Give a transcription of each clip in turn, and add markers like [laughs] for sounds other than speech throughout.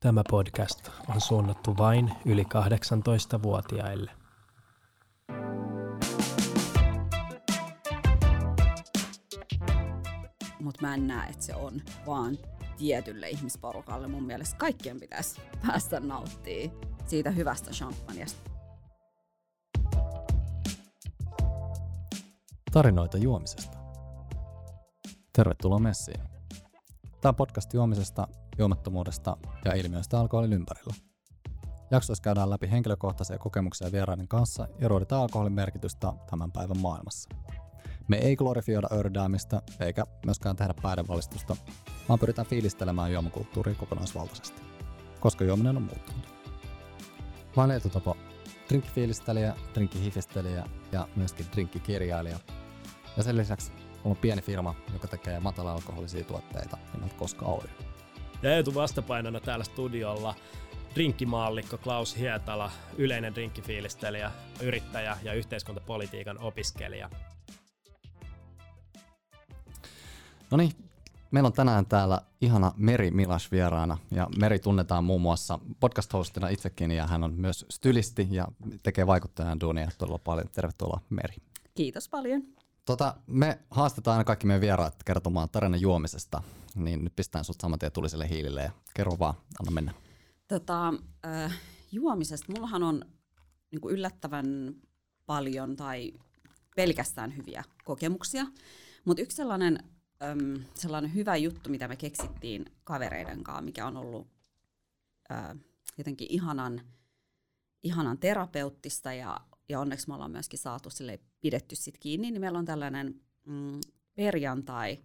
Tämä podcast on suunnattu vain yli 18-vuotiaille. Mutta mä en näe, että se on vaan tietylle ihmisporukalle. Mun mielestä kaikkien pitäisi päästä nauttii siitä hyvästä champagnesta. Tarinoita juomisesta. Tervetuloa messiin. Tämä on podcast juomisesta, juomattomuudesta ja ilmiöistä alkoholin ympärillä. Jaksoissa käydään läpi henkilökohtaisia kokemuksia vieraiden kanssa ja ruoditaan alkoholin merkitystä tämän päivän maailmassa. Me ei glorifioida ördäämistä eikä myöskään tehdä päihdevalistusta, vaan pyritään fiilistelemään juomakulttuuria kokonaisvaltaisesti, koska juominen on muuttunut. Mä oon Eetu Topo, drinkkifiilistelijä, drinkkihifistelijä ja myöskin drinkkikirjailija. Ja sen lisäksi on pieni firma, joka tekee matala-alkoholisia tuotteita nimeltä Koska Oy. Ja Eetu vastapainona täällä studiolla drinkkimaallikko Klaus Hietala, yleinen drinkkifiilistelijä, yrittäjä ja yhteiskuntapolitiikan opiskelija. No niin, meillä on tänään täällä ihana Meri Milas vieraana ja Meri tunnetaan muun muassa podcast-hostina itsekin ja hän on myös stylisti ja tekee vaikuttajan duunia todella paljon. Tervetuloa Meri. Kiitos paljon. Tota, me haastetaan aina kaikki meidän vieraat kertomaan tarinan juomisesta, niin nyt pistään sut saman tien tuliselle hiilille ja kerro vaan, anna mennä. Tota, äh, juomisesta, mullahan on niin kuin yllättävän paljon tai pelkästään hyviä kokemuksia, mutta yksi sellainen, äm, sellainen hyvä juttu, mitä me keksittiin kavereiden kanssa, mikä on ollut äh, jotenkin ihanan, ihanan terapeuttista ja, ja onneksi me ollaan myöskin saatu sille pidetty sit kiinni, niin meillä on tällainen mm, perjantai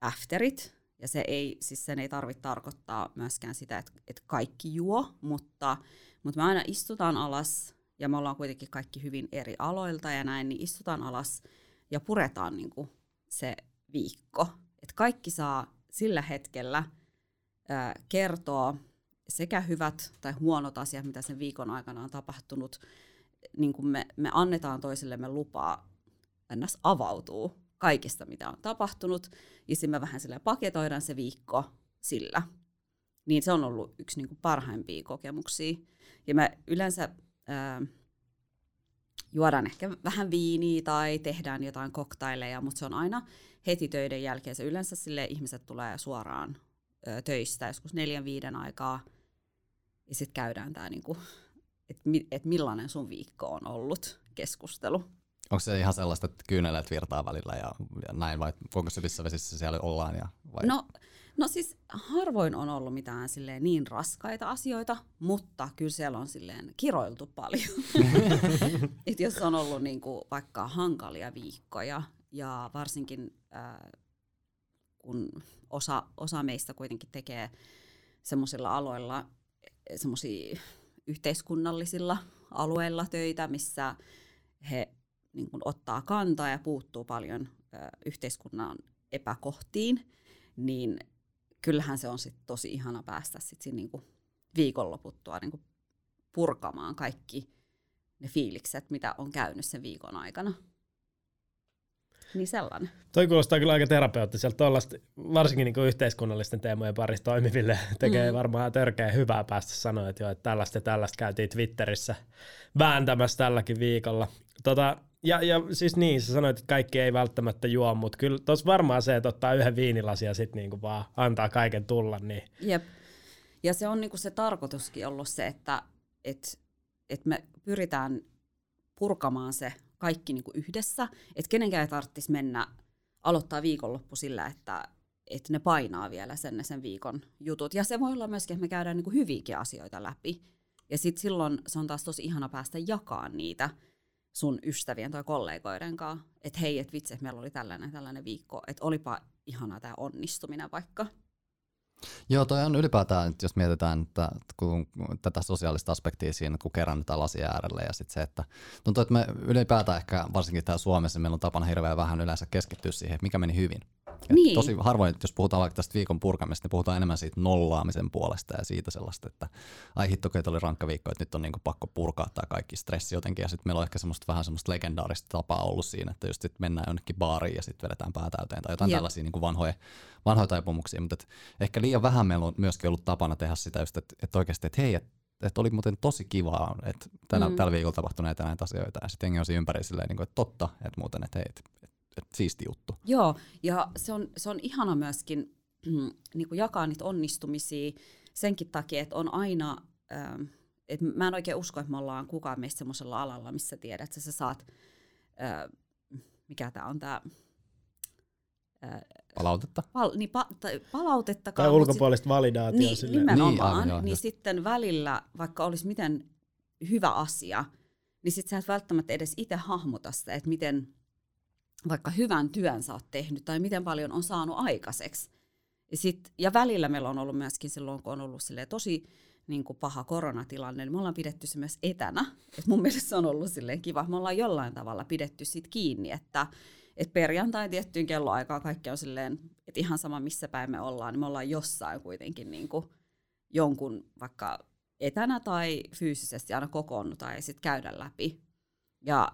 afterit, ja se ei, siis sen ei tarvitse tarkoittaa myöskään sitä, että, että kaikki juo, mutta, mutta me aina istutaan alas, ja me ollaan kuitenkin kaikki hyvin eri aloilta ja näin, niin istutaan alas ja puretaan niin kuin se viikko. Että kaikki saa sillä hetkellä ää, kertoa sekä hyvät tai huonot asiat, mitä sen viikon aikana on tapahtunut. Niin kuin me, me annetaan toisillemme lupaa ennäs avautuu kaikesta, mitä on tapahtunut, ja sitten me vähän sillä paketoidaan se viikko sillä. Niin se on ollut yksi niin kuin parhaimpia kokemuksia. Ja me yleensä ää, juodaan ehkä vähän viiniä tai tehdään jotain koktaileja, mutta se on aina heti töiden jälkeen. Se yleensä sille ihmiset tulee suoraan ö, töistä joskus neljän viiden aikaa, ja sitten käydään tämä, niinku, että et millainen sun viikko on ollut keskustelu. Onko se ihan sellaista, että kyyneleet virtaa välillä ja, ja näin, vai onko syvissä vesissä siellä ollaan? Ja, vai? No, no siis harvoin on ollut mitään silleen niin raskaita asioita, mutta kyllä siellä on silleen kiroiltu paljon. [laughs] Et jos on ollut niinku vaikka hankalia viikkoja ja varsinkin äh, kun osa, osa meistä kuitenkin tekee semmoisilla aloilla, semmoisia yhteiskunnallisilla alueilla töitä, missä he niin kuin ottaa kantaa ja puuttuu paljon ö, yhteiskunnan epäkohtiin, niin kyllähän se on sit tosi ihana päästä sit siinä niin kuin viikonloputtua niin kuin purkamaan kaikki ne fiilikset, mitä on käynyt sen viikon aikana. Niin sellainen. Toi kuulostaa kyllä aika terapeuttiselta. Tuollaista, varsinkin niin yhteiskunnallisten teemojen parissa toimiville [laughs] tekee mm. varmaan törkeä hyvää päästä sanoa, että, joo, että tällaista ja tällaista käytiin Twitterissä vääntämässä tälläkin viikolla. Tota, ja, ja siis niin, sä sanoit, että kaikki ei välttämättä juo, mutta kyllä tuossa varmaan se, että ottaa yhden viinilasin ja sitten niinku vaan antaa kaiken tulla. Niin. Jep. Ja se on niinku se tarkoituskin ollut se, että et, et me pyritään purkamaan se kaikki niinku yhdessä, että kenenkään ei tarvitsisi mennä aloittaa viikonloppu sillä, että että ne painaa vielä sen, sen viikon jutut. Ja se voi olla myöskin, että me käydään niinku hyviäkin asioita läpi. Ja sitten silloin se on taas tosi ihana päästä jakaa niitä sun ystävien tai kollegoiden kanssa, että hei, että vitsi, että meillä oli tällainen, tällainen viikko, että olipa ihana tämä onnistuminen vaikka. Joo, toi on ylipäätään, jos mietitään että kun tätä sosiaalista aspektia siinä, kun kerännytään lasia äärelle ja sitten se, että tuntuu, että me ylipäätään ehkä varsinkin täällä Suomessa meillä on tapana hirveän vähän yleensä keskittyä siihen, mikä meni hyvin. Niin. Tosi harvoin, jos puhutaan vaikka tästä viikon purkamista, niin puhutaan enemmän siitä nollaamisen puolesta ja siitä sellaista, että ai hitto, oli rankka viikko, että nyt on niinku pakko purkaa tämä kaikki stressi jotenkin. Ja sitten meillä on ehkä semmoista vähän semmoista legendaarista tapaa ollut siinä, että just sit mennään jonnekin baariin ja sitten vedetään pää täyteen tai jotain Jep. tällaisia niinku vanhoja, vanhoja taipumuksia. Mutta ehkä liian vähän meillä on myöskin ollut tapana tehdä sitä just, että, että oikeasti, että hei, että että oli muuten tosi kivaa, että tänä, mm. Mm. tällä viikolla tapahtui näitä näitä asioita. Ja sitten jengi on siinä ympäri silleen, niin kuin, että totta, että muuten, että hei, että, siisti juttu. Joo, ja se on, se on ihana myöskin niin kuin jakaa niitä onnistumisia senkin takia, että on aina, ähm, että mä en oikein usko, että me ollaan kukaan meistä semmoisella alalla, missä tiedät, että sä saat, äh, mikä tämä on tämä, Palautetta. pal, niin pa, tai palautetta. Tai ulkopuolista validaatiota niin, silleen. nimenomaan, Niin, aivan, niin, joo, niin just. sitten välillä, vaikka olisi miten hyvä asia, niin sitten sä et välttämättä edes itse hahmota sitä, että miten vaikka hyvän työn sä oot tehnyt tai miten paljon on saanut aikaiseksi. Ja, sit, ja välillä meillä on ollut myöskin silloin, kun on ollut tosi niin kuin paha koronatilanne, niin me ollaan pidetty se myös etänä. Et mun [laughs] mielestä se on ollut silleen kiva. Me ollaan jollain tavalla pidetty sit kiinni, että et perjantai tiettyyn kelloaikaan kaikki on silleen, että ihan sama missä päin me ollaan, niin me ollaan jossain kuitenkin niin kuin jonkun vaikka etänä tai fyysisesti aina kokoonnutaan ja sitten käydä läpi. Ja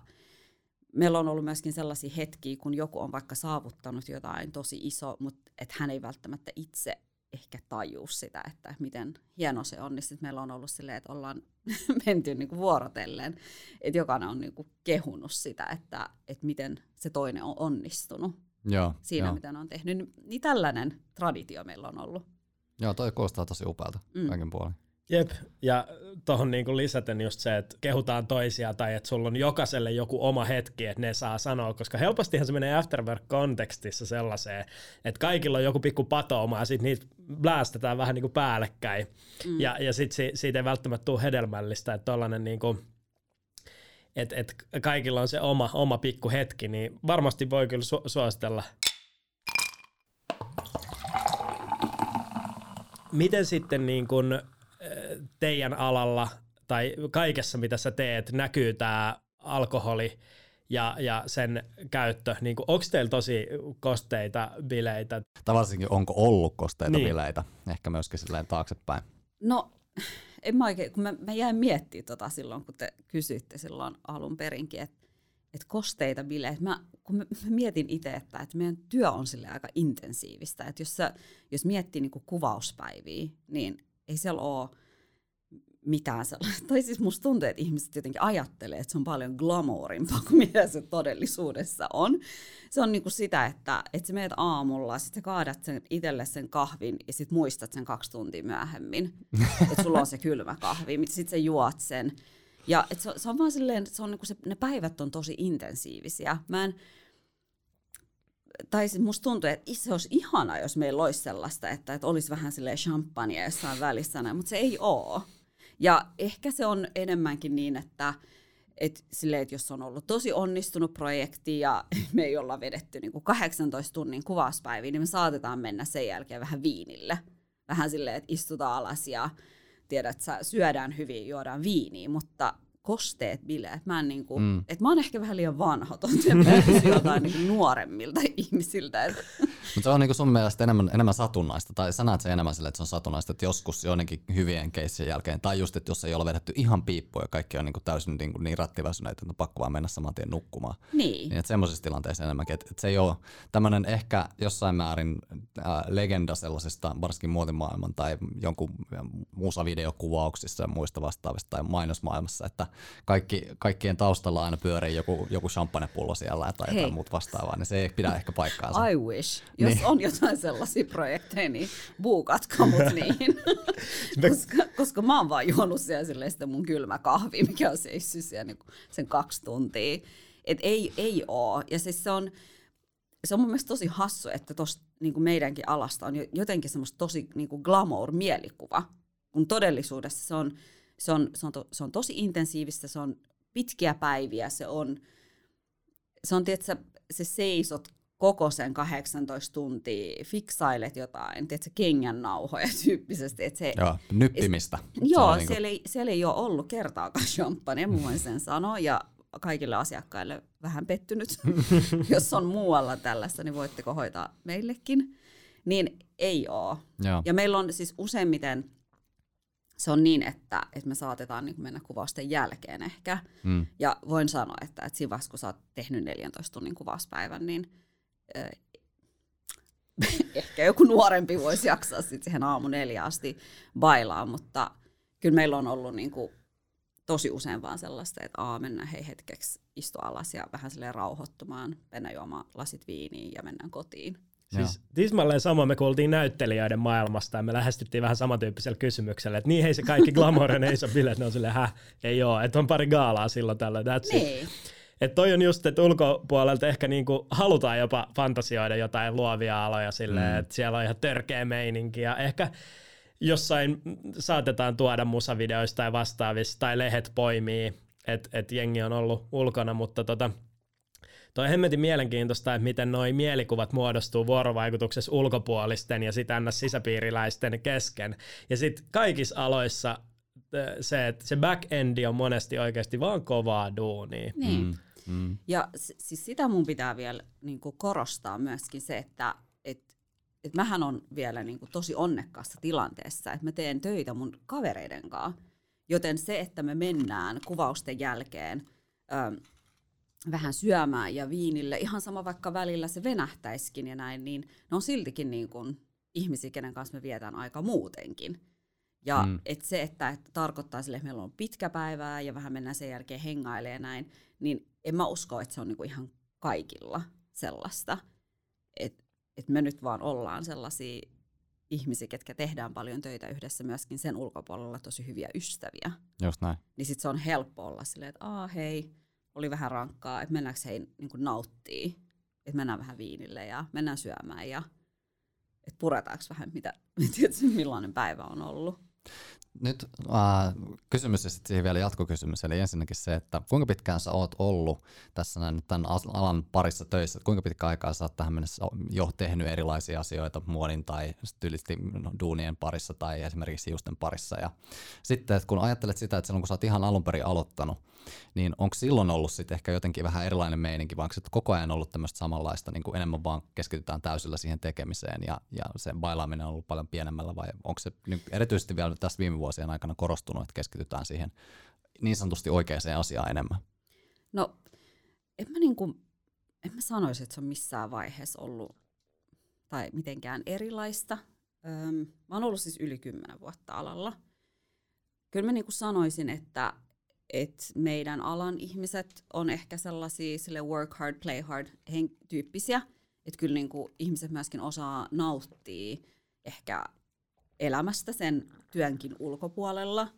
meillä on ollut myöskin sellaisia hetkiä, kun joku on vaikka saavuttanut jotain tosi iso, mutta että hän ei välttämättä itse ehkä tajuu sitä, että miten hieno se on, niin sit meillä on ollut silleen, että ollaan [laughs] menty niinku vuorotellen, että jokainen on niinku kehunut sitä, että, että miten se toinen on onnistunut Joo, siinä, joo. mitä ne on tehnyt. Niin, niin tällainen traditio meillä on ollut. joo, toi kuulostaa tosi upealta Mm. kaiken puolin. Jep, ja tuohon niinku lisäten just se, että kehutaan toisia tai että sulla on jokaiselle joku oma hetki, että ne saa sanoa, koska helpostihan se menee afterwork-kontekstissa sellaiseen, että kaikilla on joku pikku patooma ja sitten niitä blästetään vähän niinku päällekkäin. Mm. Ja, ja sitten si, siitä ei välttämättä tule hedelmällistä, että niinku, että et kaikilla on se oma, oma pikku hetki, niin varmasti voi kyllä su- suositella. Miten sitten niin kun, teidän alalla tai kaikessa mitä sä teet näkyy tämä alkoholi ja, ja sen käyttö? Niin Onko teillä tosi kosteita bileitä? Tai varsinkin onko ollut kosteita Niin. niin. bileitä, ehkä myöskin silleen taaksepäin. No, en mä oikein, kun mä, mä jäin miettimään tota silloin, kun te kysyitte silloin alun perinkin, että et kosteita bileitä. Mä, kun mä, mä mietin itse, että, että meidän työ on sille aika intensiivistä. Että jos, sä, jos miettii niinku kuvauspäiviä, niin ei siellä ole mitään sellaista. Tai siis musta tuntuu, että ihmiset jotenkin ajattelee, että se on paljon glamourimpaa kuin mitä se todellisuudessa on. Se on niinku sitä, että, että sä meet aamulla, sit sä kaadat sen itselle sen kahvin ja sit muistat sen kaksi tuntia myöhemmin. [laughs] että sulla on se kylmä kahvi, sit sä juot sen. Ja et se, se on vaan silleen, se on niinku se, ne päivät on tosi intensiivisiä. Mä en, tai siis musta tuntuu, että se olisi ihana, jos meillä olisi sellaista, että, että olisi vähän silleen champagnea jossain välissä, mutta se ei ole. Ja ehkä se on enemmänkin niin, että et silleen, että jos on ollut tosi onnistunut projekti ja [laughs] me ei olla vedetty niin kuin 18 tunnin kuvauspäiviä, niin me saatetaan mennä sen jälkeen vähän viinille. Vähän silleen, että istutaan alas ja tiedät, sä, syödään hyvin, juodaan viiniä, mutta kosteet bileet. Mä, en niinku, mm. et mä oon ehkä vähän liian vanha, että jotain niinku nuoremmilta ihmisiltä. Et, Mutta se on niinku sun mielestä enemmän, enemmän satunnaista, tai sä näet se enemmän sille, että se on satunnaista, että joskus jonnekin hyvien keissien jälkeen, tai just, että jos ei ole vedetty ihan piippuja ja kaikki on niinku täysin niinku niin rattiväsyneitä, että on pakko vaan mennä saman tien nukkumaan. niin. Niin että semmoisissa tilanteissa enemmänkin, että, että se ei ole tämmöinen ehkä jossain määrin äh, legenda sellaisesta, varsinkin muotimaailman tai jonkun musavideokuvauksissa ja muista vastaavista tai mainosmaailmassa, että kaikki, kaikkien taustalla aina pyörii joku, joku champagnepullo siellä tai Hei. jotain muut vastaavaa, niin se ei pidä ehkä paikkaansa. I wish. Jos Niin. on jotain sellaisia projekteja, niin buukatkaa mut [laughs] niihin. [laughs] koska, koska mä oon vaan juonut siellä sitä mun kylmä kahvi, mikä on seissyt siellä niinku sen kaksi tuntia. Et ei, ei oo. Ja siis se on, se on mun mielestä tosi hassu, että tosta niin meidänkin alasta on jo- jotenkin semmoista tosi niin glamour-mielikuva, kun todellisuudessa se on, se on, se on, to, se on tosi intensiivistä, se on pitkiä päiviä, se on, se on tiedätkö, se seisot koko sen 18 tuntia, fiksailet jotain, tiedätkö, kengännauhoja [laughs] tyyppisesti, että se, Joo, nyppimistä. Se Joo, on niinku- siellä, ei, siellä ei ole ollut kertaakaan [laughs] champagne, mä voin sen sanoa, ja kaikille asiakkaille vähän pettynyt. [laughs] Jos on muualla tällaista, niin voitteko hoitaa meillekin. Niin ei ole. Joo. Ja meillä on siis useimmiten, se on niin, että, että me saatetaan niin mennä kuvausten jälkeen ehkä. Mm. Ja voin sanoa, että, että siinä vaiheessa, kun sä oot tehnyt 14 tunnin kuvauspäivän, niin [laughs] ehkä joku nuorempi voisi jaksaa sit siihen aamu neljä asti bailaa, mutta kyllä meillä on ollut niin kuin tosi usein vaan sellaista, että aa, mennään hei hetkeksi istu alas ja vähän silleen rauhoittumaan, mennään juomaan lasit viiniin ja mennään kotiin. Siis tismalleen sama me kuultiin näyttelijöiden maailmasta ja me lähestyttiin vähän samantyyppisellä kysymyksellä, että niin hei se kaikki [laughs] glamour ei ole bileet, ne on silleen, häh, ei oo, että on pari gaalaa silloin tällöin, that's it. Et toi on just, että ulkopuolelta ehkä niinku halutaan jopa fantasioida jotain luovia aloja silleen, mm. että siellä on ihan törkeä meininki ja ehkä jossain saatetaan tuoda musavideoista tai vastaavista tai lehet poimii, että et jengi on ollut ulkona, mutta tota, toi on hemmetin mielenkiintoista, että miten noi mielikuvat muodostuu vuorovaikutuksessa ulkopuolisten ja sitten ns. sisäpiiriläisten kesken. Ja sitten kaikissa aloissa se, että se back-endi on monesti oikeasti vaan kovaa duunia. Niin. Mm. Mm. Ja siis sitä mun pitää vielä niin kuin korostaa myöskin se, että et, et mähän on vielä niin kuin tosi onnekkaassa tilanteessa, että mä teen töitä mun kavereiden kanssa. Joten se, että me mennään kuvausten jälkeen ö, vähän syömään ja viinille, ihan sama vaikka välillä se venähtäiskin ja näin, niin ne on siltikin niin kuin ihmisiä, kenen kanssa me vietään aika muutenkin. Ja mm. et se, että, että tarkoittaa sille, että meillä on pitkä päivää ja vähän mennään sen jälkeen hengailemaan ja näin, niin en mä usko, että se on niinku ihan kaikilla sellaista. Että et me nyt vaan ollaan sellaisia ihmisiä, ketkä tehdään paljon töitä yhdessä myöskin sen ulkopuolella tosi hyviä ystäviä. Just näin. Niin sit se on helppo olla silleen, että aa hei, oli vähän rankkaa, että mennäänkö hei niin nauttii, että mennään vähän viinille ja mennään syömään ja että puretaanko vähän, mitä, [laughs] tiedätkö, millainen päivä on ollut. Nyt äh, kysymys ja sitten siihen vielä jatkokysymys. Eli ensinnäkin se, että kuinka pitkään sä oot ollut tässä näin, tämän alan parissa töissä, että kuinka pitkä aikaa sä oot tähän mennessä jo tehnyt erilaisia asioita muodin tai tyylisesti no, duunien parissa tai esimerkiksi hiusten parissa. Ja sitten, että kun ajattelet sitä, että silloin kun sä oot ihan alun perin aloittanut, niin onko silloin ollut sitten ehkä jotenkin vähän erilainen meininki, vai onko koko ajan ollut tämmöistä samanlaista, niin kuin enemmän vaan keskitytään täysillä siihen tekemiseen ja, ja se bailaaminen on ollut paljon pienemmällä, vai onko se nyt erityisesti vielä tässä viime vuosien aikana korostunut, että keskitytään siihen niin sanotusti oikeaan asiaan enemmän? No, en mä, niinku, en mä sanoisi, että se on missään vaiheessa ollut tai mitenkään erilaista. Öm, mä oon ollut siis yli kymmenen vuotta alalla. Kyllä mä niinku sanoisin, että et meidän alan ihmiset on ehkä sellaisia sille work hard, play hard hen- tyyppisiä. Että kyllä niinku ihmiset myöskin osaa nauttia ehkä elämästä sen työnkin ulkopuolella.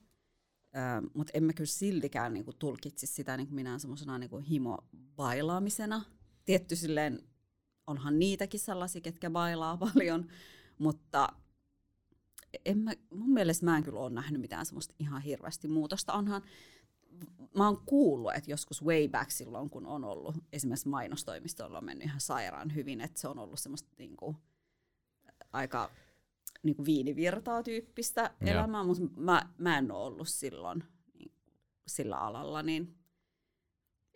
Mutta emme kyllä siltikään niinku tulkitsisi sitä niinku minään semmoisena niinku himo-bailaamisena. Tietty silleen, onhan niitäkin sellaisia, ketkä bailaa [laughs] paljon, mutta en mä, mun mielestä mä en kyllä ole nähnyt mitään semmoista ihan hirveästi muutosta. Onhan, mä oon kuullut, että joskus way back silloin, kun on ollut esimerkiksi mainostoimistolla on mennyt ihan sairaan hyvin, että se on ollut semmoista niinku, aika niinku viinivirtaa tyyppistä elämää, mutta mä, mä en ole ollut silloin niin, sillä alalla, niin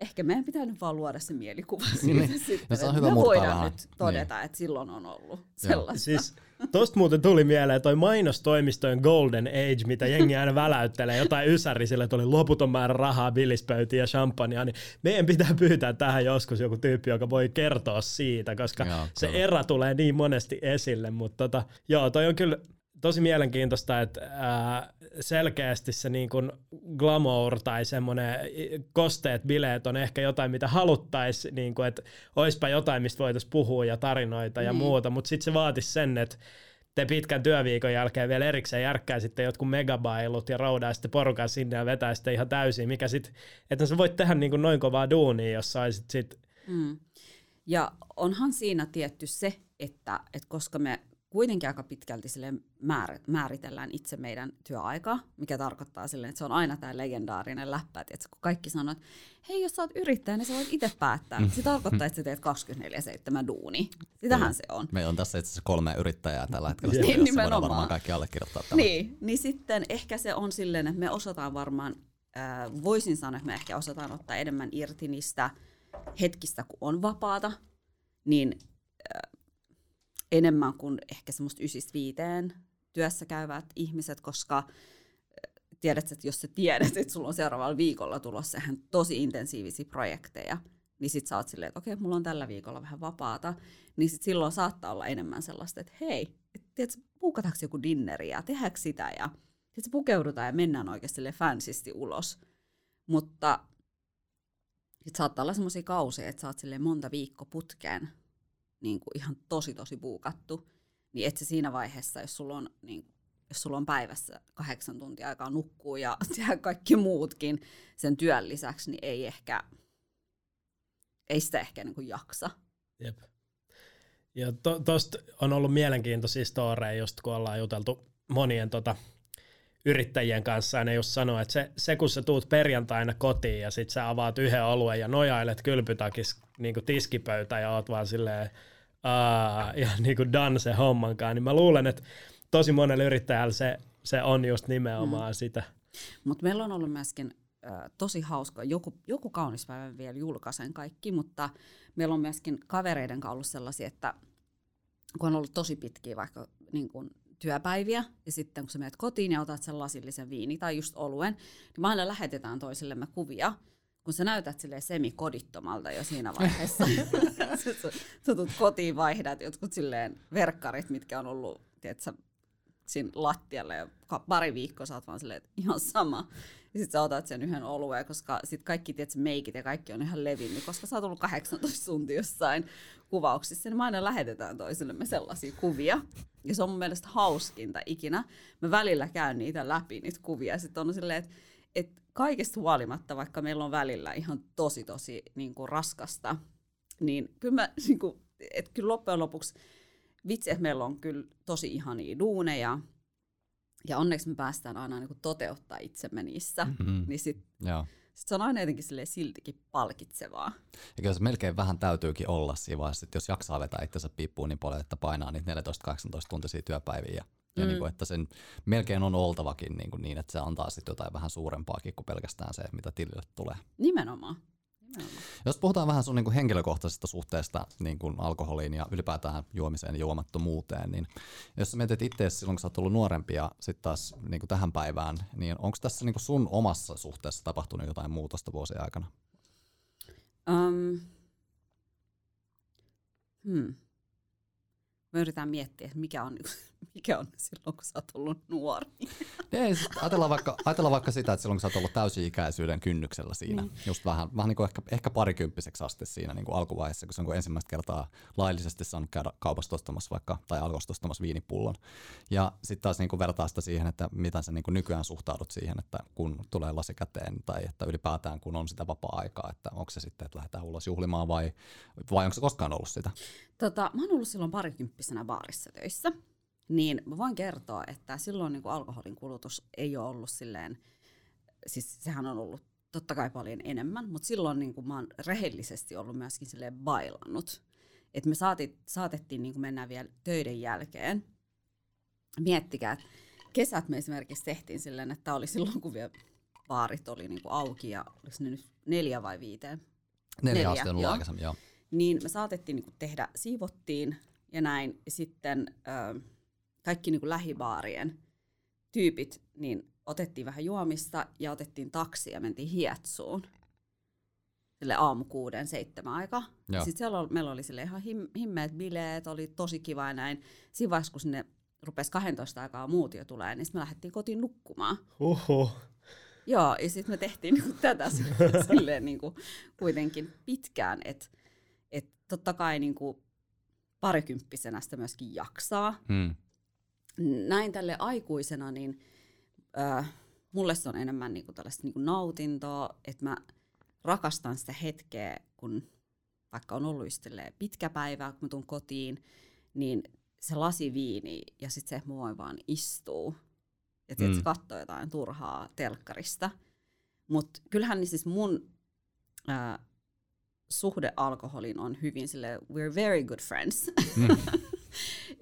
ehkä meidän pitää nyt vaan luoda se mielikuva siitä Niin. sitten, No se on että hyvä me voidaan vähän. nyt todeta, että silloin on ollut Joo. sellaista. Siis tosta muuten tuli mieleen toi mainostoimistojen Golden Age, mitä jengi aina väläyttelee, jotain ysäri sille, että oli loputon määrä rahaa, billispöytiä ja champagnea, niin meidän pitää pyytää tähän joskus joku tyyppi, joka voi kertoa siitä, koska Joo, se kyllä. erä tulee niin monesti esille, mutta tota, joo, toi on kyllä tosi mielenkiintoista, että ää, selkeästi se niin kuin glamour tai semmoinen kosteet bileet on ehkä jotain, mitä haluttaisiin, niin kuin, että oispa jotain, mistä voitaisiin puhua ja tarinoita ja Niin. muuta, mutta sitten se vaatisi sen, että te pitkän työviikon jälkeen vielä erikseen järkkää sitten jotkut megabailut ja roudaa sitten porukan sinne ja vetää sitten ihan täysin, mikä sitten, että sä voit tehdä niin kuin noin kovaa duunia, jos saisit sit, Mm. Ja onhan siinä tietty se, että, että koska me kuitenkin aika pitkälti sille määr, määritellään itse meidän työaikaa, mikä tarkoittaa silleen, että se on aina tämä legendaarinen läppä, että kun kaikki sanoo, että hei, jos sä oot yrittäjä, niin sä voit itse päättää. Se tarkoittaa, että sä teet 24-7 duuni. Sitähän se on. Meillä on tässä itse asiassa kolme yrittäjää tällä hetkellä, Niin, studiossa, voidaan nimenomaan. varmaan kaikki allekirjoittaa tämä. Niin, niin sitten ehkä se on silleen, että me osataan varmaan äh, voisin sanoa, että me ehkä osataan ottaa enemmän irti niistä hetkistä, kun on vapaata, niin enemmän kuin ehkä semmoista ysistä viiteen työssä käyvät ihmiset, koska äh, tiedät, että jos sä tiedät, että sulla on seuraavalla viikolla tulossa ihan tosi intensiivisiä projekteja, niin sit sä oot silleen, että okei, mulla on tällä viikolla vähän vapaata, niin sit silloin saattaa olla enemmän sellaista, että hei, et, tiedätkö, puukataanko joku dinneri ja tehdäänkö sitä ja sitten pukeudutaan ja mennään oikeasti fansisti ulos. Mutta sit saattaa olla semmoisia kausia, että sä oot monta viikko putkeen niin kuin ihan tosi tosi puukattu, niin et se siinä vaiheessa, jos sulla on, niin, jos sulla on päivässä kahdeksan tuntia aikaa nukkuu ja [laughs] kaikki muutkin sen työn lisäksi, niin ei ehkä, ei sitä ehkä niin kuin jaksa. Jep. Ja tuosta to, on ollut mielenkiintoisia storeja, just kun ollaan juteltu monien tota, yrittäjien kanssa, ja ne just sanoo, että se, se kun sä tuut perjantaina kotiin ja sit sä avaat yhden oluen ja nojailet kylpytakis niin tiskipöytä ja oot vaan silleen, Aa, ja [laughs] niin kuin done se hommankaan, niin mä luulen, että tosi monelle yrittäjälle se, se on just nimenomaan mm. sitä. Mutta meillä on ollut myöskin äh, tosi hauska, joku, joku kaunis päivä vielä julkaisen kaikki, mutta meillä on myöskin kavereiden kanssa ollut sellaisia, että kun on ollut tosi pitkiä vaikka niin kuin työpäiviä, ja sitten kun sä menet kotiin ja otat sen lasillisen viini tai just oluen, niin me aina lähetetään toisillemme kuvia, kun sä näytät sille semikodittomalta jo siinä vaiheessa. [laughs] [laughs] sä, sä tulet kotiin, vaihdat jotkut silleen verkkarit, mitkä on ollut, tiedätkö, siinä lattialle ja pari viikkoa sä oot vaan silleen, että ihan sama. Ja sit sä otat sen yhden olueen, koska sit kaikki tiedät, meikit ja kaikki on ihan levinnyt, koska sä oot ollut 18 tuntia jossain kuvauksissa, niin me aina lähetetään toisillemme sellaisia kuvia. Ja se on mun mielestä hauskinta ikinä. Mä välillä käyn niitä läpi, niitä kuvia. Sitten on silleen, että et kaikesta huolimatta, vaikka meillä on välillä ihan tosi tosi niin kuin raskasta, niin kyllä mä, niin kuin, että kyllä loppujen lopuksi vitsi, että meillä on kyllä tosi ihania duuneja, ja onneksi me päästään aina niin kuin toteuttaa itsemme niissä, mm-hmm. niin sit, sit se on aina jotenkin siltikin palkitsevaa. Ja kyllä se melkein vähän täytyykin olla siinä vaiheessa, että jos jaksaa vetää itsensä piippuun niin paljon, että painaa niitä 14-18 tuntisia työpäiviä ja ja mm. niin kuin, että sen melkein on oltavakin niin, kuin niin että se antaa sitten jotain vähän suurempaakin kuin pelkästään se, mitä tilille tulee. Nimenomaan. Jos puhutaan vähän sun niin kuin henkilökohtaisesta suhteesta niin kuin alkoholiin ja ylipäätään juomiseen ja juomattomuuteen, niin jos sä mietit itse silloin, kun sä oot ollut nuorempi ja sitten taas niin kuin tähän päivään, niin onko tässä niin kuin sun omassa suhteessa tapahtunut jotain muutosta vuosien aikana? Um, hmm. Mä yritän miettiä, mikä on mikä on silloin, kun sä oot ollut nuori. [laughs] Ei, siis ajatellaan, vaikka, ajatellaan vaikka sitä, että silloin kun sä oot ollut täysi-ikäisyyden kynnyksellä siinä, niin. just vähän, vähän niin kuin ehkä, ehkä parikymppiseksi asti siinä niin kuin alkuvaiheessa, kun se on kuin ensimmäistä kertaa laillisesti saanut käydä kaupasta ostamassa vaikka, tai alkoista ostamassa viinipullon. Ja sitten taas niin kuin vertaa sitä siihen, että miten sä niin kuin nykyään suhtaudut siihen, että kun tulee lasi käteen, tai että ylipäätään kun on sitä vapaa-aikaa, että onko se sitten, että lähdetään ulos juhlimaan vai, vai onko se koskaan ollut sitä? Tota, mä oon ollut silloin parikymppisenä baarissa töissä niin mä voin kertoa, että silloin niin kuin alkoholin kulutus ei ole ollut silleen, siis sehän on ollut totta kai paljon enemmän, mutta silloin niin kuin mä oon rehellisesti ollut myöskin silleen bailannut. Että me saatit, saatettiin niin kuin mennä vielä töiden jälkeen. Miettikää, että kesät me esimerkiksi tehtiin silleen, että oli silloin, kun vielä baarit oli niin kuin auki ja oliko ne nyt neljä vai viiteen? Neljä, neljä on ollut aikaisemmin, joo. Niin me saatettiin niin kuin tehdä, siivottiin ja näin. Sitten kaikki niin kuin lähibaarien tyypit, niin otettiin vähän juomista ja otettiin taksi ja mentiin Hietsuun. Sille aamu kuuden, seitsemän aika. Sitten siellä oli, meillä oli sille ihan him, himmeet bileet, oli tosi kiva ja näin. Siinä vaiheessa, kun sinne rupesi 12 aikaa muut jo tulee, niin sitten me lähdettiin kotiin nukkumaan. Oho. Joo, ja sitten me tehtiin niinku tätä [laughs] silleen niinku kuitenkin pitkään, että et totta kai niinku parikymppisenä sitä myöskin jaksaa. Hmm näin tälle aikuisena, niin äh, mulle se on enemmän niinku tällaista niinku nautintoa, että mä rakastan sitä hetkeä, kun vaikka on ollut just pitkä päivä, kun mä tuun kotiin, niin se lasi viini ja sitten se, että mä voin vaan istuu ja tietysti mm. katsoa jotain turhaa telkkarista. Mutta kyllähän niin siis mun äh, suhde alkoholin on hyvin sille we're very good friends. Mm. [laughs]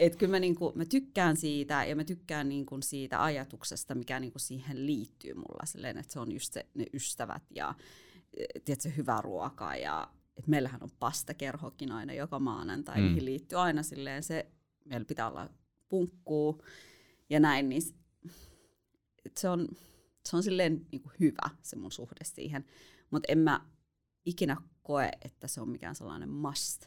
Et kyllä mä, niinku, mä tykkään siitä ja mä tykkään niinku siitä ajatuksesta, mikä niinku siihen liittyy mulla. Silleen, että se on just se, ne ystävät ja tiedätkö, hyvä ruoka ja et meillähän on pastakerhokin aina joka maanantai, mm. mihin liittyy aina silleen se, meillä pitää olla punkkuu ja näin, niin se on, se on silleen niin kuin hyvä se mun suhde siihen. Mutta en mä ikinä koe, että se on mikään sellainen must.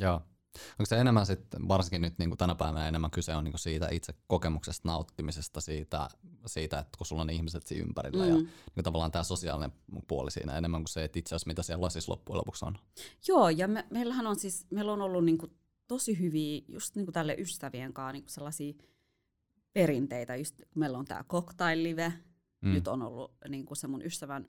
Joo. Onko se enemmän sitten, varsinkin nyt niin kuin tänä päivänä enemmän kyse on niin kuin siitä itse kokemuksesta, nauttimisesta, siitä, siitä, että kun sulla on ihmiset siinä ympärillä mm. ja niin kuin tavallaan tämä sosiaalinen puoli siinä enemmän kuin se, että itse asiassa mitä siellä siis loppujen lopuksi on. Joo, ja me, meillähän on siis, meillä on ollut niin kuin tosi hyviä just niin kuin tälle ystävien kanssa niin kuin sellaisia perinteitä. Just, meillä on tämä cocktail-live, mm. nyt on ollut niin kuin se mun ystävän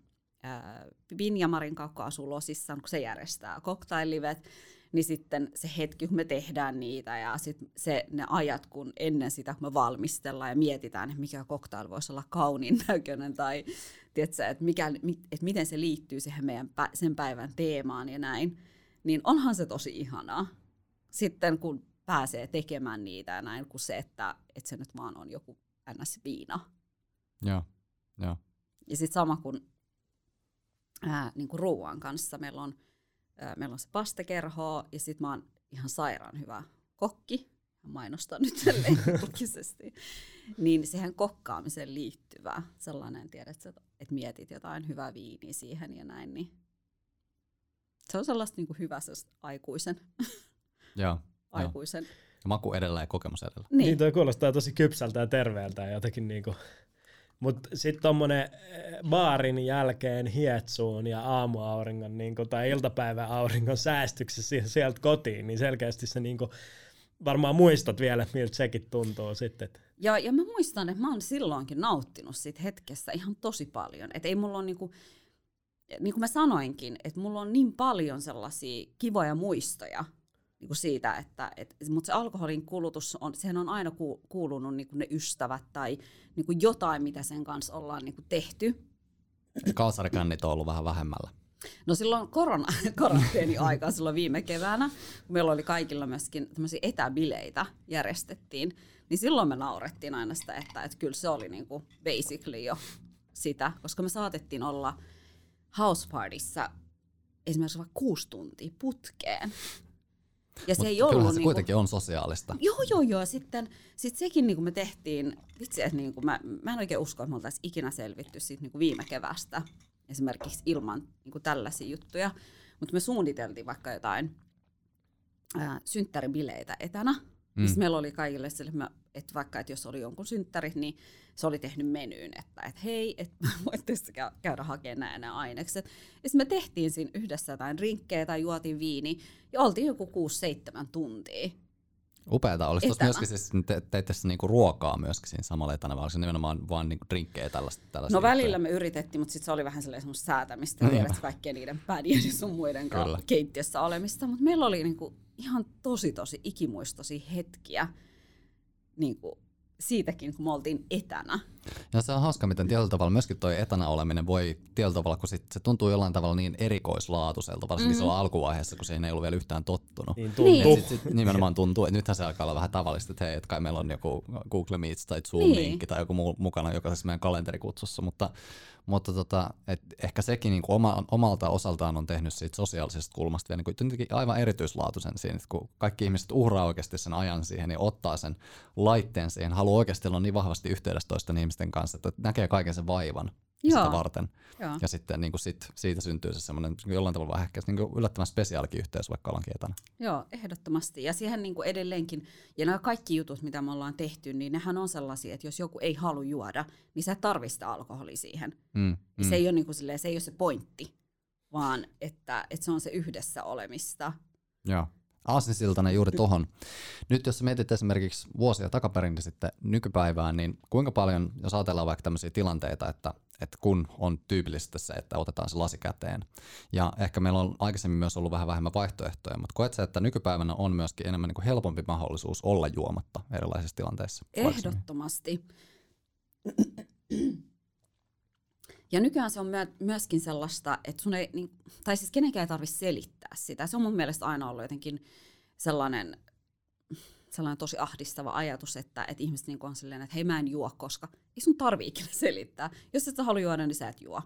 Vinjamarin kaukko asuu Losissa, kun se järjestää cocktail-livet, niin sitten se hetki, kun me tehdään niitä ja sit se, ne ajat, kun ennen sitä, kun me valmistellaan ja mietitään, että mikä cocktail voisi olla kauniin [laughs] näköinen tai tiedätkö, että, mikä, että miten se liittyy siihen meidän sen päivän teemaan ja näin, niin onhan se tosi ihanaa. Sitten kun pääsee tekemään niitä ja näin, kuin se, että, että se nyt vaan on joku ns-viina. Joo, joo. Ja sitten sama kuin, ää, niin kuin ruoan kanssa, meillä on, ää, meillä on se pastekerho ja sitten mä oon ihan sairaan hyvä kokki, mainostan nyt [laughs] julkisesti, niin siihen kokkaamiseen liittyvä sellainen, tiedät, että mietit jotain hyvää viiniä siihen ja näin, niin se on sellaista niin kuin hyvä aikuisen [laughs] Joo, aikuisen. Ja maku edellä ja kokemus edellä. Niin. niin toi kuulostaa tosi kypsältä ja terveeltä ja jotenkin niinku. Mutta sitten tuommoinen eh, baarin jälkeen hietsuun ja aamuauringon niinku, tai iltapäivän auringon säästyksessä sieltä kotiin, niin selkeästi se niinku, varmaan muistat vielä, miltä sekin tuntuu sitten. Ja, ja mä muistan, että mä oon silloinkin nauttinut siitä hetkestä ihan tosi paljon. Että ei mulla ole niinku, niin kuin mä sanoinkin, että mulla on niin paljon sellaisia kivoja muistoja niin kuin siitä, että, et, mutta se alkoholin kulutus, on, sehän on aina ku, kuulunut niin kuin ne ystävät tai niin kuin jotain, mitä sen kanssa ollaan niin kuin tehty. Kalsarikännit on ollut vähän vähemmällä. No silloin korona, [laughs] karanteeni aikaa silloin viime keväänä, kun meillä oli kaikilla myöskin tämmöisiä etäbileitä järjestettiin, niin silloin me naurettiin aina sitä, että, että kyllä se oli niin kuin basically jo sitä, koska me saatettiin olla house partyssa esimerkiksi vaikka kuusi tuntia putkeen. Ja se Mut ei ollut... se niinku... kuitenkin on sosiaalista. Joo, joo, joo. Sitten sit sekin niinku me tehtiin, vitsi, että niinku mä, mä en oikein usko, että me oltaisiin ikinä selvitty siitä niinku viime kevästä esimerkiksi ilman niinku tällaisia juttuja. Mutta me suunniteltiin vaikka jotain ää, synttäribileitä etänä. Mm. Siis meillä oli kaikille sille, että vaikka että jos oli jonkun synttärit, niin se oli tehnyt menyyn, että, että hei, että [laughs] voitte käydä hakemaan nämä ainekset. Ja sitten me tehtiin siinä yhdessä jotain rinkkejä tai juotiin viini ja oltiin joku 6-7 tuntia. Upeata. Olisi tuossa myöskin siis, te, teitte niinku ruokaa myöskin siinä samalla etänä, vai oliko se nimenomaan vaan niinku drinkkejä tällaista? tällaista no välillä me yritettiin, mutta sitten se oli vähän sellaista säätämistä, mm. tiedät kaikkien niiden pädien ja sun muiden keittiössä olemista. Mutta meillä oli niinku ihan tosi tosi ikimuistoisia hetkiä niinku siitäkin, kun me oltiin etänä. Ja se on hauska, miten tietyllä tavalla myöskin toi etänä oleminen voi tietyllä tavalla, kun sit se tuntuu jollain tavalla niin erikoislaatuiselta, varsinkin mm-hmm. silloin alkuvaiheessa, kun siihen ei ollut vielä yhtään tottunut. Niin tuntuu. Sit, sit nimenomaan tuntuu, että nythän se alkaa olla vähän tavallista, että hei, että kai meillä on joku Google Meets tai Zoom-linkki niin. tai joku muu mukana jokaisessa meidän kalenterikutsussa, mutta mutta tota, et ehkä sekin niin kuin oma, omalta osaltaan on tehnyt siitä sosiaalisesta kulmasta vielä niin kuin aivan erityislaatuisen siinä, että kun kaikki ihmiset uhraa oikeasti sen ajan siihen, niin ottaa sen laitteen siihen, haluaa oikeasti olla niin vahvasti yhteydessä toisten ihmisten kanssa, että näkee kaiken sen vaivan. Joo. sitä varten. Joo. Ja sitten niin kuin sit, siitä syntyy se semmoinen jollain tavalla vähän ehkä niin kuin yllättävän spesiaalikin yhteys, vaikka ollaan etänä. Joo, ehdottomasti. Ja siihen niin kuin edelleenkin, ja nämä kaikki jutut, mitä me ollaan tehty, niin nehän on sellaisia, että jos joku ei halua juoda, niin sä tarvista alkoholi siihen. Mm, mm. Se, ei ole niin kuin silleen, se ei ole se pointti, vaan että, että se on se yhdessä olemista. Joo. Aasinsiltana juuri tuohon. Nyt jos mietit esimerkiksi vuosia takaperin sitten nykypäivään, niin kuinka paljon, jos ajatellaan vaikka tämmöisiä tilanteita, että että kun on tyypillistä se, että otetaan se lasi käteen. Ja ehkä meillä on aikaisemmin myös ollut vähän vähemmän vaihtoehtoja, mutta koet se, että nykypäivänä on myöskin enemmän niin kuin helpompi mahdollisuus olla juomatta erilaisissa tilanteissa? Ehdottomasti. Ja nykyään se on myöskin sellaista, että sun ei, niin, tai siis kenenkään ei tarvitse selittää sitä. Se on mun mielestä aina ollut jotenkin sellainen sellainen tosi ahdistava ajatus, että, että ihmiset niin on silleen, että hei mä en juo, koska ei sun tarvii ikinä selittää. Jos et sä halua juoda, niin sä et juo.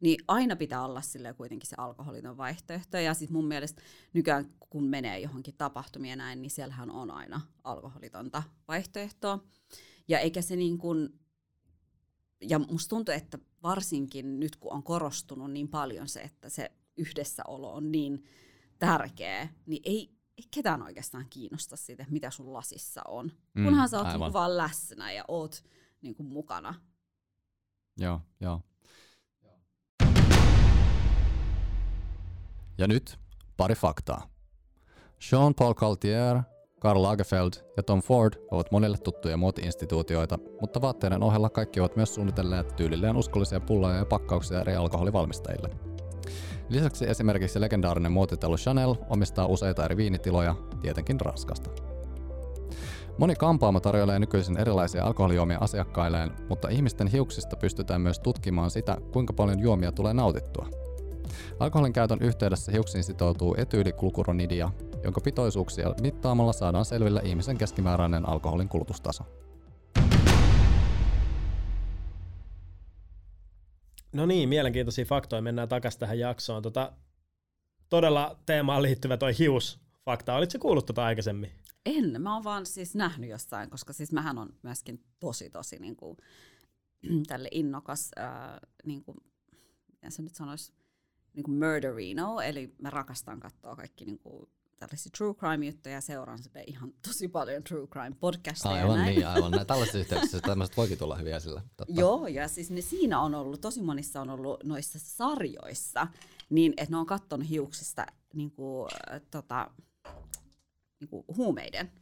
Niin aina pitää olla sille kuitenkin se alkoholiton vaihtoehto. Ja sitten mun mielestä nykyään kun menee johonkin tapahtumia näin, niin siellähän on aina alkoholitonta vaihtoehtoa. Ja eikä se niin kuin, ja musta tuntuu, että varsinkin nyt kun on korostunut niin paljon se, että se yhdessäolo on niin tärkeä, niin ei, ei ketään oikeastaan kiinnosta siitä, mitä sun lasissa on. Mm, Kunhan sä oot niin vaan läsnä ja oot niin kuin mukana. Joo, joo. Ja nyt pari faktaa. Jean-Paul Gaultier, Karl Lagerfeld ja Tom Ford ovat monille tuttuja muoti-instituutioita, mutta vaatteiden ohella kaikki ovat myös suunnitelleet tyylilleen uskollisia pulloja ja pakkauksia eri alkoholivalmistajille. Lisäksi esimerkiksi legendaarinen muotitelu Chanel omistaa useita eri viinitiloja, tietenkin Ranskasta. Moni kampaamo tarjoilee nykyisin erilaisia alkoholijuomia asiakkailleen, mutta ihmisten hiuksista pystytään myös tutkimaan sitä, kuinka paljon juomia tulee nautittua. Alkoholin käytön yhteydessä hiuksiin sitoutuu etyylikulkuronidia, jonka pitoisuuksia mittaamalla saadaan selville ihmisen keskimääräinen alkoholin kulutustaso. No niin, mielenkiintoisia faktoja. Mennään takaisin tähän jaksoon. Tota, todella teemaan liittyvä toi hiusfakta. Olitko kuullut tota aikaisemmin? En, mä oon vaan siis nähnyt jossain, koska siis mähän on myöskin tosi tosi niin kuin, [clears throat] tälle innokas, ää, niin kuin, miten se nyt sanoisi, niin kuin murderino, eli mä rakastan katsoa kaikki niin kuin, tällaisia true crime-juttuja ja seuraan sitä ihan tosi paljon true crime podcasteja. Aivan näin. niin, aivan. Näin. Tällaisissa [laughs] yhteyksissä tämmöiset voikin tulla hyviä sillä. Totta. Joo, ja siis ne siinä on ollut, tosi monissa on ollut noissa sarjoissa, niin että ne on katsonut hiuksista niin kuin, äh, tota, niin kuin huumeiden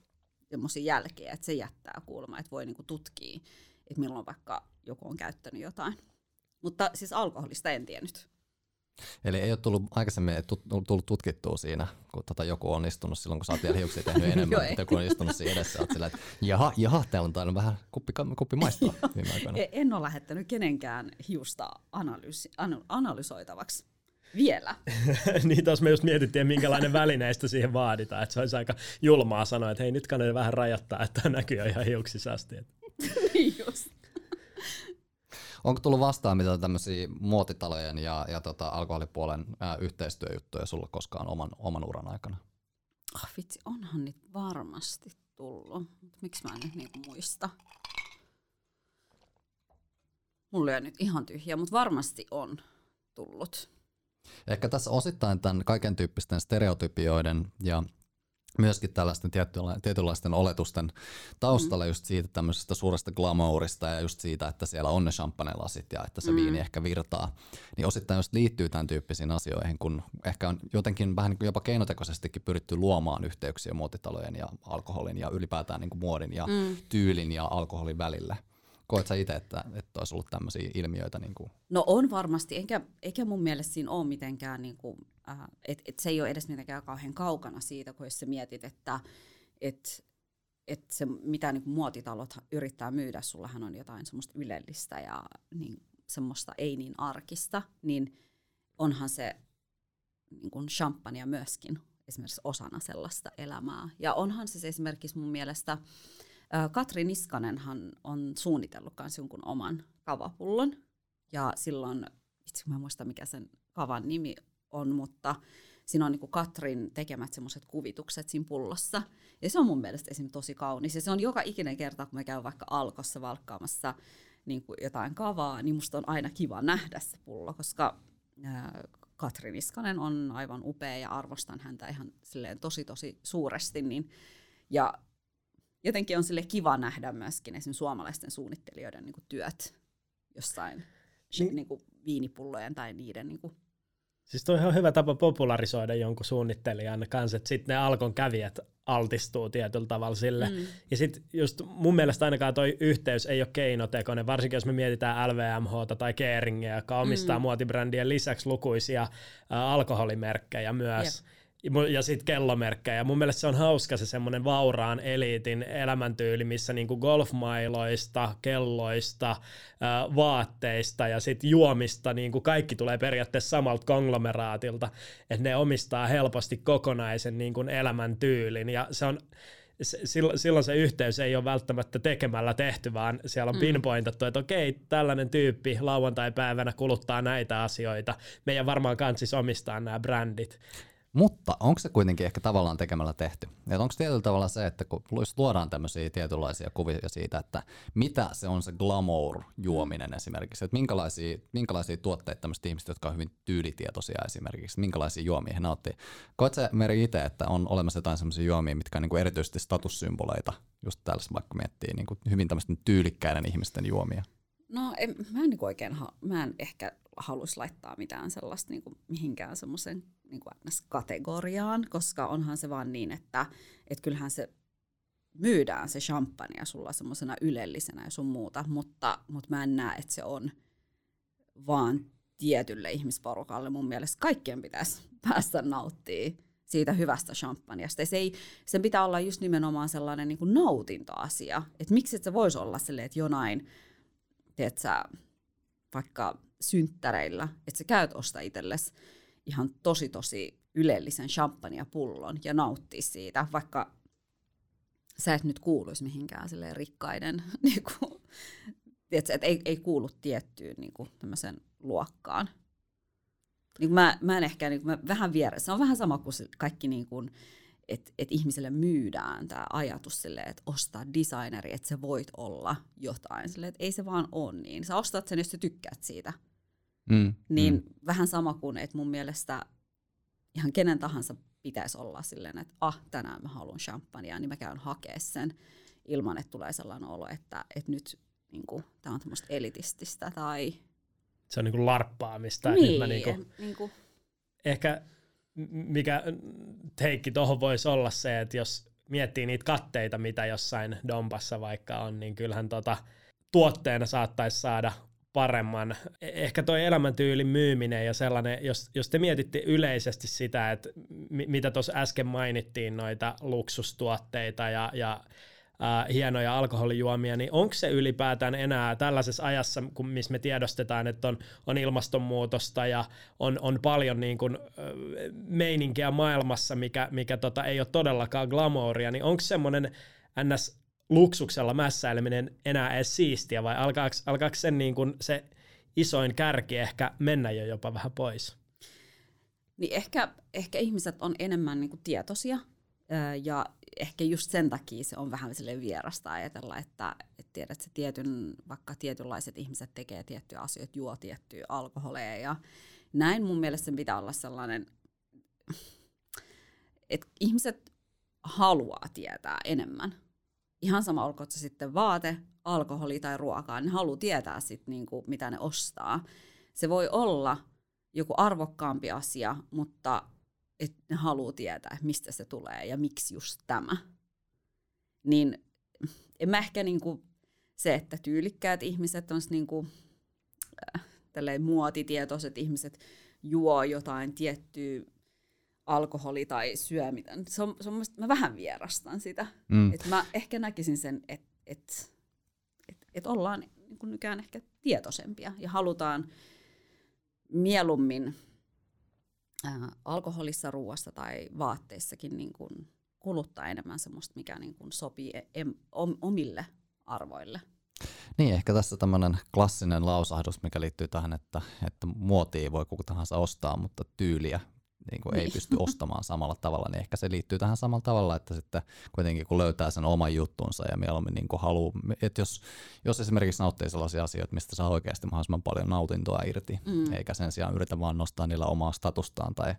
jälkeä, että se jättää kuulemma, että voi niin kuin tutkia, että milloin vaikka joku on käyttänyt jotain. Mutta siis alkoholista en tiennyt. Eli ei ole tullut aikaisemmin tullut tutkittua siinä, kun tota joku on istunut silloin, kun sä oot vielä hiuksia tehnyt [laughs] enemmän, että joku on istunut siinä edessä, oot sillä, että jaha, jaha, täällä on tainnut vähän kuppi, kuppi maistua [laughs] viime aikoina. E- en ole lähettänyt kenenkään hiusta analyysi, analysoitavaksi. Vielä. [laughs] niin tos me just mietittiin, minkälainen välineistä siihen vaaditaan. Että se olisi aika julmaa sanoa, että hei nyt kannattaa vähän rajoittaa, että näkyy ihan hiuksissa asti. niin just. Onko tullut vastaan mitä tämmöisiä muotitalojen ja, ja tota, alkoholipuolen ää, yhteistyöjuttuja sulla koskaan oman, oman uran aikana? Oh, vitsi, onhan nyt varmasti tullut. Miksi mä en nyt niinku muista? Mulla on nyt ihan tyhjä, mutta varmasti on tullut. Ehkä tässä osittain tämän kaiken tyyppisten stereotypioiden ja myöskin tällaisten tietynlaisten oletusten taustalla mm. just siitä tämmöisestä suuresta glamourista ja just siitä, että siellä on ne champagne-lasit ja että se mm. viini ehkä virtaa, niin osittain just liittyy tämän tyyppisiin asioihin, kun ehkä on jotenkin vähän niin kuin jopa keinotekoisestikin pyritty luomaan yhteyksiä muotitalojen ja alkoholin ja ylipäätään niin kuin muodin ja mm. tyylin ja alkoholin välille. Koet sä itse, että, että olisi ollut tämmöisiä ilmiöitä? Niin kuin? No on varmasti, eikä, eikä mun mielestä siinä ole mitenkään, niin kuin, äh, että et se ei ole edes mitenkään kauhean kaukana siitä, kun jos sä mietit, että et, et se, mitä niin kuin muotitalot yrittää myydä, sullahan on jotain semmoista ylellistä ja niin, semmoista ei niin arkista, niin onhan se niin kuin champagne myöskin esimerkiksi osana sellaista elämää. Ja onhan se esimerkiksi mun mielestä Katri Niskanenhan on suunnitellut myös jonkun oman kavapullon. Ja silloin, itse mä en muista mikä sen kavan nimi on, mutta siinä on niin Katrin tekemät semmoiset kuvitukset siinä pullossa. Ja se on mun mielestä esim. tosi kaunis. Ja se on joka ikinen kerta, kun mä käyn vaikka alkossa valkkaamassa niin kuin jotain kavaa, niin musta on aina kiva nähdä se pullo, koska Katri Niskanen on aivan upea ja arvostan häntä ihan silleen tosi tosi suuresti. Niin, ja jotenkin on sille kiva nähdä myöskin esimerkiksi suomalaisten suunnittelijoiden niin kuin työt jossain niin. Niin kuin viinipullojen tai niiden niin kuin Siis toi on hyvä tapa popularisoida jonkun suunnittelijan kanssa, että sitten ne alkon kävijät altistuu tietyllä tavalla sille. Mm. Ja sitten just mun mielestä ainakaan toi yhteys ei ole keinotekoinen, varsinkin jos me mietitään LVMH tai Keringiä, joka omistaa mm. muotibrändien lisäksi lukuisia äh, alkoholimerkkejä myös. Yep ja sitten kellomerkkejä. Mun mielestä se on hauska se semmoinen vauraan eliitin elämäntyyli, missä niinku golfmailoista, kelloista, vaatteista ja sitten juomista niinku kaikki tulee periaatteessa samalta konglomeraatilta, että ne omistaa helposti kokonaisen niinku elämäntyylin ja se on silloin se yhteys ei ole välttämättä tekemällä tehty, vaan siellä on mm. pinpointattu, että okei, tällainen tyyppi lauantai-päivänä kuluttaa näitä asioita. Meidän varmaan kansis omistaa nämä brändit. Mutta onko se kuitenkin ehkä tavallaan tekemällä tehty? onko tietyllä tavalla se, että kun luodaan tämmöisiä tietynlaisia kuvia siitä, että mitä se on se glamour-juominen esimerkiksi, että minkälaisia, minkälaisia tuotteita tämmöiset ihmiset, jotka on hyvin tyylitietoisia esimerkiksi, minkälaisia juomia he nauttii. Koet se Meri itse, että on olemassa jotain semmoisia juomia, mitkä on niin erityisesti statussymboleita, just tällaista vaikka miettii niin kuin hyvin tämmöisten tyylikkäiden ihmisten juomia? No en, mä en niin oikein, mä en ehkä haluaisi laittaa mitään sellaista niin mihinkään semmoisen niin kategoriaan, koska onhan se vaan niin, että et kyllähän se myydään se champagne sulla semmoisena ylellisenä ja sun muuta, mutta, mutta mä en näe, että se on vaan tietylle ihmisporukalle. Mun mielestä kaikkien pitäisi päästä nauttia siitä hyvästä champagneasta. Se ei, sen pitää olla just nimenomaan sellainen niin kuin nautintoasia. Että miksi et se voisi olla silleen, että jonain, teet sä, vaikka synttäreillä, että sä käyt osta itsellesi ihan tosi tosi ylellisen champagnepullon ja nauttia siitä, vaikka sä et nyt kuuluisi mihinkään rikkaiden, [laughs] niin kuin, tiedätkö, että ei, ei kuulu tiettyyn niin kuin, luokkaan. Niin mä, mä en ehkä, niin kuin, mä vähän vieressä. Se on vähän sama kuin kaikki, niin kuin, että et ihmiselle myydään tämä ajatus silleen, että ostaa designeri, että sä voit olla jotain. Silleen, että ei se vaan ole niin. Sä ostat sen, jos sä tykkäät siitä. Mm, niin mm. vähän sama kuin, että mun mielestä ihan kenen tahansa pitäisi olla silleen, että ah, tänään mä haluan champagnea, niin mä käyn hakea sen ilman, että tulee sellainen olo, että, että nyt niin tämä on tämmöistä elitististä tai... Se on niin kuin larppaamista. Niin, nyt mä niin kuin, niin kuin... Ehkä mikä teikki tuohon voisi olla se, että jos miettii niitä katteita, mitä jossain Dompassa vaikka on, niin kyllähän tota, tuotteena saattaisi saada paremman. E-, ehkä tuo elämäntyylin myyminen ja sellainen, jos, jos te mietitte yleisesti sitä, että mitä tuossa äsken mainittiin, noita luksustuotteita ja, ja äh, hienoja alkoholijuomia, niin onko se ylipäätään enää tällaisessa ajassa, kun missä me tiedostetaan, että on, on ilmastonmuutosta ja on, on paljon niin kuin, äh, meininkiä maailmassa, mikä, mikä tota, ei ole todellakaan glamouria, niin onko semmoinen ns luksuksella mässäileminen enää edes siistiä, vai alkaako, alkaako sen niin kuin se isoin kärki ehkä mennä jo jopa vähän pois? Niin ehkä, ehkä ihmiset on enemmän niin kuin tietoisia, ja ehkä just sen takia se on vähän sille vierasta ajatella, että, tiedät, että tietyn, vaikka tietynlaiset ihmiset tekee tiettyjä asioita, juo tiettyjä alkoholeja ja näin mun mielestä sen pitää olla sellainen, että ihmiset haluaa tietää enemmän ihan sama olkoon se sitten vaate, alkoholi tai ruokaa, ne haluaa tietää sit niinku, mitä ne ostaa. Se voi olla joku arvokkaampi asia, mutta et ne haluaa tietää, mistä se tulee ja miksi just tämä. Niin en mä ehkä niinku, se, että tyylikkäät ihmiset on niinku, äh, muotitietoiset ihmiset juo jotain tiettyä alkoholi tai syömitä. Se on, se on mä vähän vierastan sitä. Mm. Et mä ehkä näkisin sen, että et, et, et ollaan niin kuin nykään ehkä tietoisempia ja halutaan mieluummin ää, alkoholissa, ruoassa tai vaatteissakin niin kuin kuluttaa enemmän semmoista, mikä niin kuin sopii em, om, omille arvoille. Niin, ehkä tässä tämmöinen klassinen lausahdus, mikä liittyy tähän, että, että muotia voi kuka tahansa ostaa, mutta tyyliä niin kuin niin. ei pysty ostamaan samalla tavalla, niin ehkä se liittyy tähän samalla tavalla, että sitten kuitenkin kun löytää sen oman juttunsa ja mieluummin niin kuin haluaa, että jos, jos esimerkiksi nauttii sellaisia asioita, mistä saa oikeasti mahdollisimman paljon nautintoa irti, mm. eikä sen sijaan yritä vaan nostaa niillä omaa statustaan tai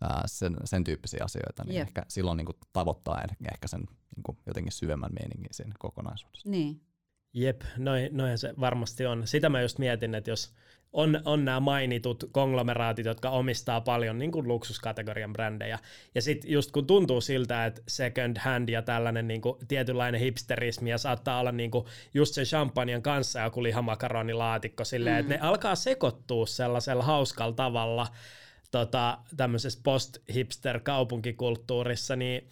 ää, sen, sen tyyppisiä asioita, niin yep. ehkä silloin niin kuin tavoittaa ehkä sen niin kuin jotenkin syvemmän meiningin siinä kokonaisuudessa. Niin. Jep, noin, noin se varmasti on. Sitä mä just mietin, että jos on, on nämä mainitut konglomeraatit, jotka omistaa paljon niin kuin luksuskategorian brändejä. Ja sitten just kun tuntuu siltä, että second hand ja tällainen niin kuin tietynlainen hipsterismi ja saattaa olla niin kuin just sen champagnen kanssa joku lihamakaronilaatikko silleen, mm. että ne alkaa sekoittua sellaisella hauskalla tavalla tota, tämmöisessä post-hipster kaupunkikulttuurissa, niin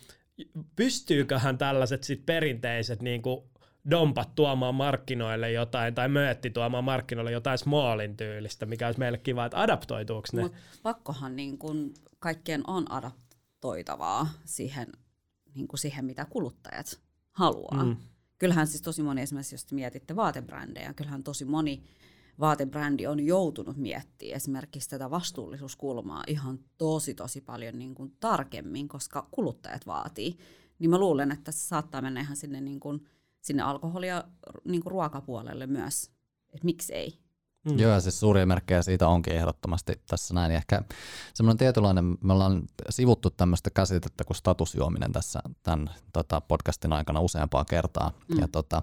pystyyköhän tällaiset sit perinteiset niin kuin dompat tuomaan markkinoille jotain, tai möötti tuomaan markkinoille jotain smallin tyylistä, mikä olisi meille kiva, että adaptoituuko ne? Mut pakkohan niin kun kaikkien on adaptoitavaa siihen niin kuin siihen, mitä kuluttajat haluaa. Mm. Kyllähän siis tosi moni, esimerkiksi jos mietitte vaatebrändejä, kyllähän tosi moni vaatebrändi on joutunut miettimään esimerkiksi tätä vastuullisuuskulmaa ihan tosi tosi paljon niin kuin tarkemmin, koska kuluttajat vaatii. Niin mä luulen, että se saattaa mennä ihan sinne, niin kuin, sinne alkoholia niin kuin ruokapuolelle myös, että miksei. Mm. Joo, ja siis suuria merkkejä siitä onkin ehdottomasti tässä näin. Ja ehkä semmoinen tietynlainen, me ollaan sivuttu tämmöistä käsitettä kuin statusjuominen tässä tämän tota, podcastin aikana useampaa kertaa. Mm. Ja tota,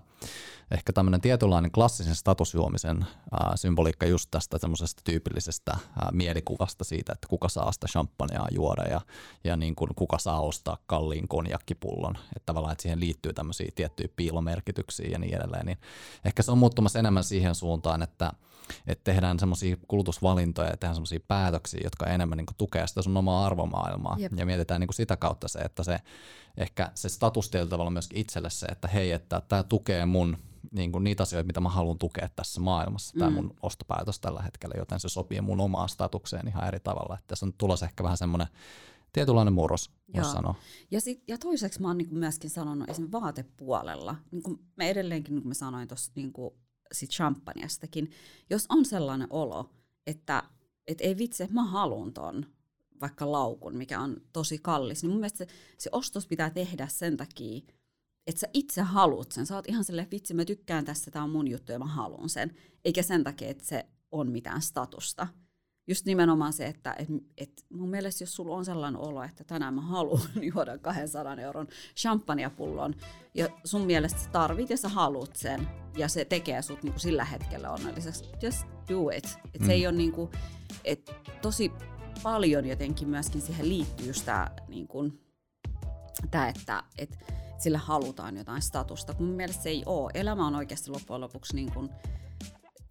ehkä tämmöinen tietynlainen klassisen statusjuomisen ää, symboliikka just tästä semmoisesta tyypillisestä ää, mielikuvasta siitä, että kuka saa sitä champagnea juoda ja, ja niin kuin kuka saa ostaa kalliin konjakkipullon. Että tavallaan, että siihen liittyy tämmöisiä tiettyjä piilomerkityksiä ja niin edelleen. Niin ehkä se on muuttumassa enemmän siihen suuntaan, että että tehdään semmoisia kulutusvalintoja ja tehdään semmoisia päätöksiä, jotka enemmän niin tukee sitä sun omaa arvomaailmaa. Jep. Ja mietitään niin sitä kautta se, että se ehkä se status tavalla myöskin itselle se, että hei, että tämä tukee mun niin kuin niitä asioita, mitä mä haluan tukea tässä maailmassa, tämä mm. mun ostopäätös tällä hetkellä, joten se sopii mun omaan statukseen ihan eri tavalla. Että tässä on tulossa ehkä vähän semmoinen tietynlainen murros, voisi sanoa. Ja, sit, ja toiseksi mä oon niin myöskin sanonut esimerkiksi vaatepuolella, niin kuin mä edelleenkin, niin kuin mä sanoin tuossa niin sit champagneastakin, jos on sellainen olo, että et ei vitsi, että mä haluan ton vaikka laukun, mikä on tosi kallis, niin mun mielestä se, se ostos pitää tehdä sen takia, että sä itse haluat sen. Sä oot ihan silleen, vitsi, mä tykkään tästä, tää on mun juttu ja mä haluan sen. Eikä sen takia, että se on mitään statusta just nimenomaan se, että et, et mun mielestä jos sulla on sellainen olo, että tänään mä haluan [laughs] juoda 200 euron champagnepullon ja sun mielestä sä tarvit ja sä haluat sen ja se tekee sut niinku sillä hetkellä onnelliseksi, just do it. Et mm. se ei ole niinku, et tosi paljon jotenkin myöskin siihen liittyy just tää, niinku, tää että et sillä halutaan jotain statusta, kun mun mielestä se ei ole. Elämä on oikeasti loppujen lopuksi niin kuin,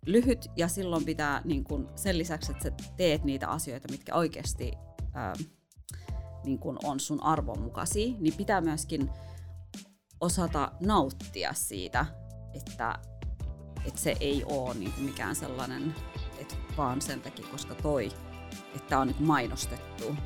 lyhyt ja silloin pitää niin kun, sen lisäksi, että sä teet niitä asioita, mitkä oikeasti ää, niin kun on sun arvon mukaisia, niin pitää myöskin osata nauttia siitä, että, että se ei ole niin mikään sellainen, että vaan sen takia, koska toi, että on niin mainostettu,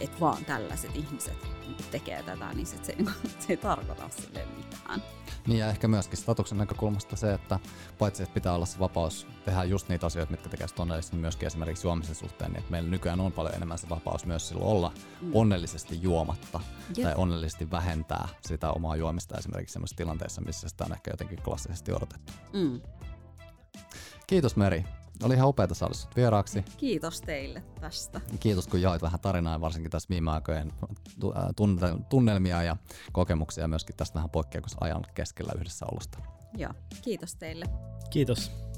että vaan tällaiset ihmiset tekee tätä, niin se, se, [laughs] se ei tarkoita sille mitään. Niin ja ehkä myöskin statuksen näkökulmasta se, että paitsi että pitää olla se vapaus tehdä just niitä asioita, mitkä tekee onnellisesti, niin myöskin esimerkiksi juomisen suhteen, niin että meillä nykyään on paljon enemmän se vapaus myös silloin olla mm. onnellisesti juomatta Jep. tai onnellisesti vähentää sitä omaa juomista esimerkiksi sellaisessa tilanteessa, missä sitä on ehkä jotenkin klassisesti odotettu. Mm. Kiitos Meri. Oli ihan upeaa saada sinut vieraaksi. Kiitos teille tästä. Kiitos kun jaoit vähän tarinaa, varsinkin tässä viime aikojen tunnelmia ja kokemuksia myöskin tästä vähän poikkeusajan keskellä yhdessä olosta. Joo, kiitos teille. Kiitos.